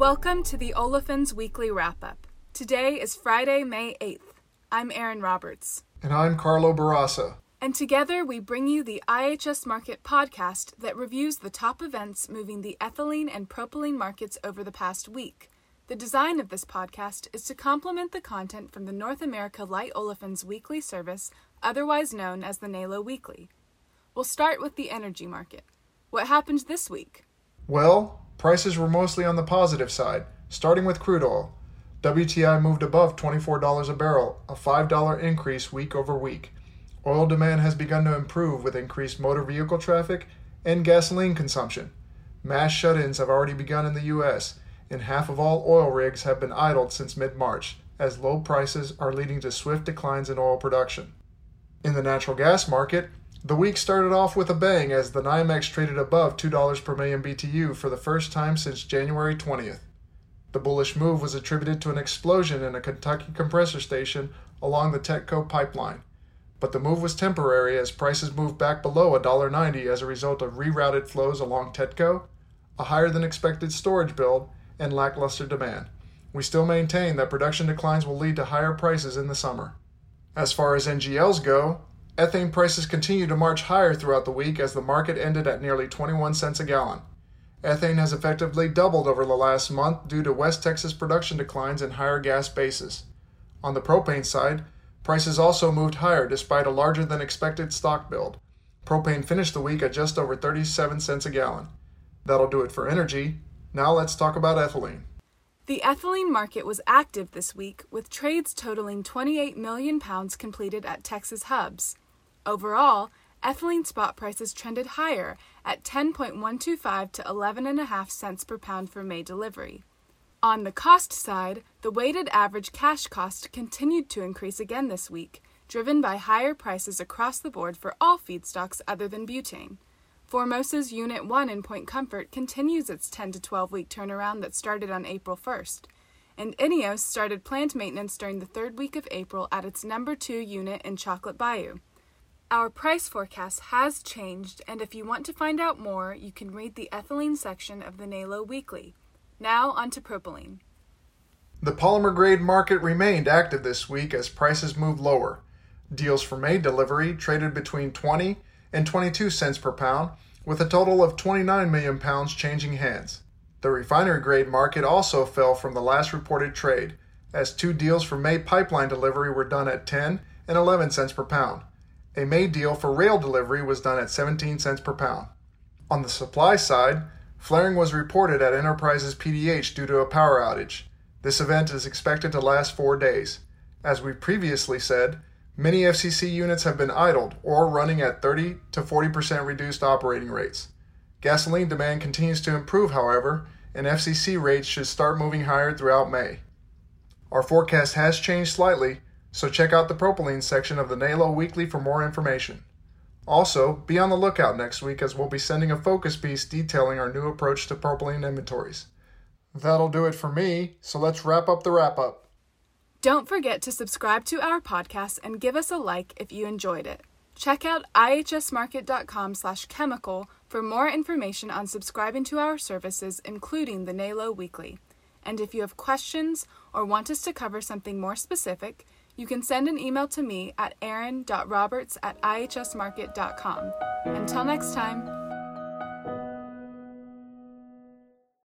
Welcome to the Olefins Weekly Wrap Up. Today is Friday, May 8th. I'm Erin Roberts. And I'm Carlo Barassa. And together we bring you the IHS Markit podcast that reviews the top events moving the ethylene and propylene markets over the past week. The design of this podcast is to complement the content from the North America Light Olefins Weekly service, otherwise known as the NALO Weekly. We'll start with the energy market. What happened this week? Well, prices were mostly on the positive side, starting with crude oil. WTI moved above $24 a barrel, a $5 increase week over week. Oil demand has begun to improve with increased motor vehicle traffic and gasoline consumption. Mass shut ins have already begun in the U.S., and half of all oil rigs have been idled since mid March, as low prices are leading to swift declines in oil production. In the natural gas market, the week started off with a bang as the NYMEX traded above $2 per million BTU for the first time since January 20th. The bullish move was attributed to an explosion in a Kentucky compressor station along the TETCO pipeline. But the move was temporary as prices moved back below $1.90 as a result of rerouted flows along TETCO, a higher than expected storage build, and lackluster demand. We still maintain that production declines will lead to higher prices in the summer. As far as NGLs go, ethane prices continue to march higher throughout the week as the market ended at nearly 21 cents a gallon. Ethane has effectively doubled over the last month due to West Texas production declines and higher gas bases. On the propane side, prices also moved higher despite a larger than expected stock build. Propane finished the week at just over 37 cents a gallon. That'll do it for energy. Now let's talk about ethylene. The ethylene market was active this week, with trades totaling 28 million pounds completed at Texas hubs. Overall, ethylene spot prices trended higher at 10.125 to 11.5 cents per pound for May delivery. On the cost side, the weighted average cash cost continued to increase again this week, driven by higher prices across the board for all feedstocks other than butane. Formosa's Unit 1 in Point Comfort continues its 10 to 12 week turnaround that started on April 1st, and INEOS started plant maintenance during the third week of April at its number 2 unit in Chocolate Bayou. Our price forecast has changed, and if you want to find out more, you can read the ethylene section of the NALO Weekly. Now, on to propylene. The polymer grade market remained active this week as prices moved lower. Deals for May delivery traded between 20 and 22 cents per pound, with a total of 29 million pounds changing hands. The refinery grade market also fell from the last reported trade, as two deals for May pipeline delivery were done at 10 and 11 cents per pound. A May deal for rail delivery was done at 17 cents per pound. On the supply side, flaring was reported at Enterprises PDH due to a power outage. This event is expected to last four days. As we previously said, many FCC units have been idled or running at 30 to 40% reduced operating rates. Gasoline demand continues to improve, however, and FCC rates should start moving higher throughout May. Our forecast has changed slightly, so check out the propylene section of the NALO Weekly for more information. Also, be on the lookout next week as we'll be sending a focus piece detailing our new approach to propylene inventories. That'll do it for me, so let's wrap up the wrap up. Don't forget to subscribe to our podcast and give us a like if you enjoyed it. Check out ihsmarkit.com/chemical for more information on subscribing to our services including the NALO Weekly. And if you have questions or want us to cover something more specific, you can send an email to me at erin.roberts at ihsmarkit.com. Until next time.